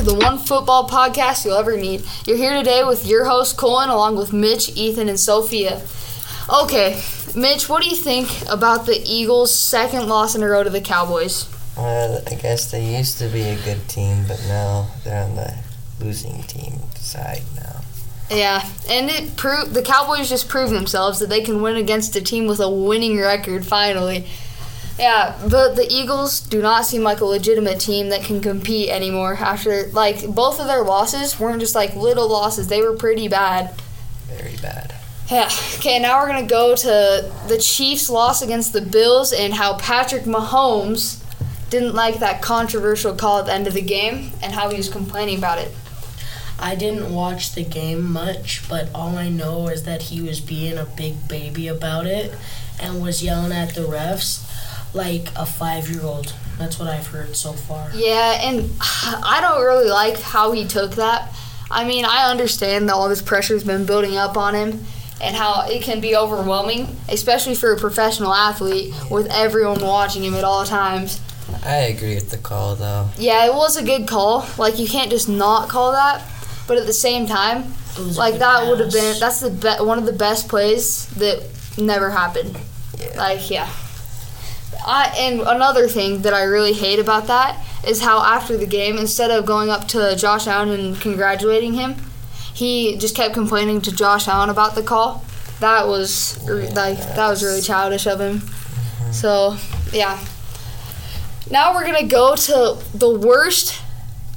to the one football podcast you'll ever need. You're here today with your host, Colin, along with Mitch, Ethan, and Sophia. Okay, Mitch, what do you think about the Eagles' second loss in a row to the Cowboys? Uh, I guess they used to be a good team, but now they're on the losing team side now. Yeah, and it proved the Cowboys just proved themselves that they can win against a team with a winning record finally. Yeah, but the Eagles do not seem like a legitimate team that can compete anymore after like both of their losses weren't just like little losses, they were pretty bad. Very bad. Yeah. Okay, now we're going to go to the Chiefs' loss against the Bills and how Patrick Mahomes didn't like that controversial call at the end of the game and how he was complaining about it. I didn't watch the game much, but all I know is that he was being a big baby about it and was yelling at the refs like a five year old. That's what I've heard so far. Yeah, and I don't really like how he took that. I mean, I understand that all this pressure's been building up on him and how it can be overwhelming, especially for a professional athlete with everyone watching him at all times. I agree with the call though. Yeah, it was a good call. Like you can't just not call that, but at the same time, It was a like that would have been that's the be- one of the best plays that never happened. Yeah. Like yeah. I and another thing that I really hate about that is how after the game, instead of going up to Josh Allen and congratulating him, he just kept complaining to Josh Allen about the call. That was r- Yeah, oh, like that was really childish of him. So yeah. Now we're gonna go to the worst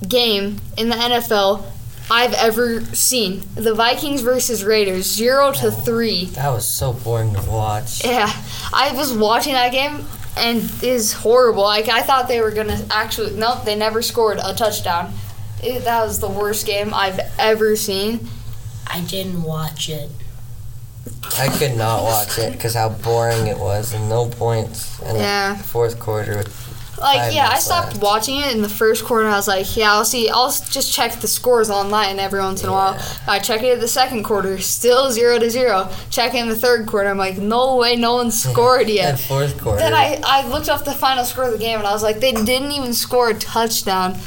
game in the NFL I've ever seen. The Vikings versus Raiders, zero to three. That was so boring to watch. Yeah, I was watching that game and it is horrible. Like I thought they were gonna actually. Nope, they never scored a touchdown. It, that was the worst game I've ever seen. I didn't watch it. I could not watch it because how boring it was and no points in Yeah. the fourth quarter. With Like Five yeah, I stopped left. watching it in the first quarter. I was like, yeah, I'll see. I'll just check the scores online every once in a while. I check it at the second quarter, still zero to zero. Check it in the third quarter. I'm like, no way, no one scored that yet. fourth quarter. Then I, I looked up the final score of the game and I was like, they didn't even score a touchdown.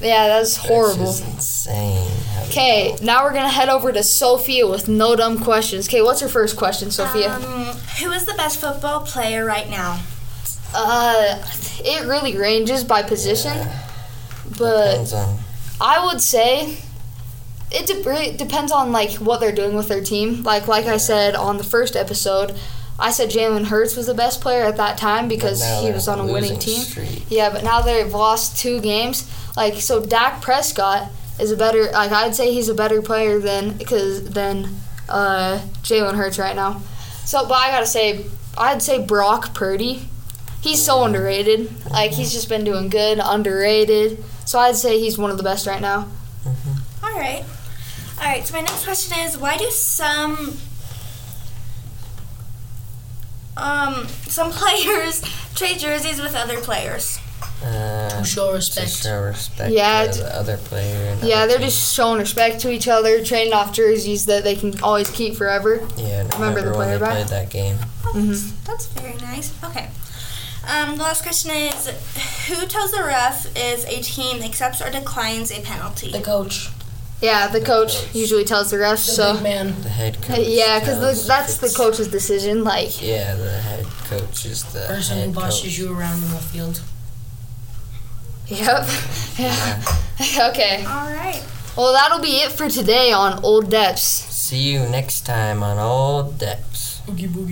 Yeah, that's That's horrible. just insane. Okay, now we're gonna head over to Sophia with no dumb questions. Okay, what's your first question, Sophia? Um, who is the best football player right now? Uh, it really ranges by position, Yeah, but on. I would say it de- really depends on like what they're doing with their team. Like like I said on the first episode, I said Jalen Hurts was the best player at that time because he was on a winning team. Yeah, but now they've lost two games. Like so, Dak Prescott is a better. Like I'd say he's a better player than because than uh, Jalen Hurts right now. So, but I gotta say, I'd say Brock Purdy. He's so underrated. Like he's just been doing good, underrated. So I'd say he's one of the best right now. All right. All right. So my next question is, why do some um some players trade jerseys with other players? Uh, To show to respect. show respect Yeah, to the other player. and Yeah, other they're team. just showing respect to each other, trading off jerseys that they can always keep forever. Yeah, and remember the when player they back? played that game. Oh, Mhm. that's, that's very nice. Okay. Um, the last question is, who tells the ref if a team accepts or declines a penalty? The coach. Yeah, the coach coach. usually tells the refs. The So big man. The head coach. yeah, because that's the coach's decision. Like Yeah, the head coach is the Person head who bosses coach. you around on the field. Yep. Yeah. okay. All right. Well, that'll be it for today on Old Depths. See you next time on Old Depths. Boogie boogie boo.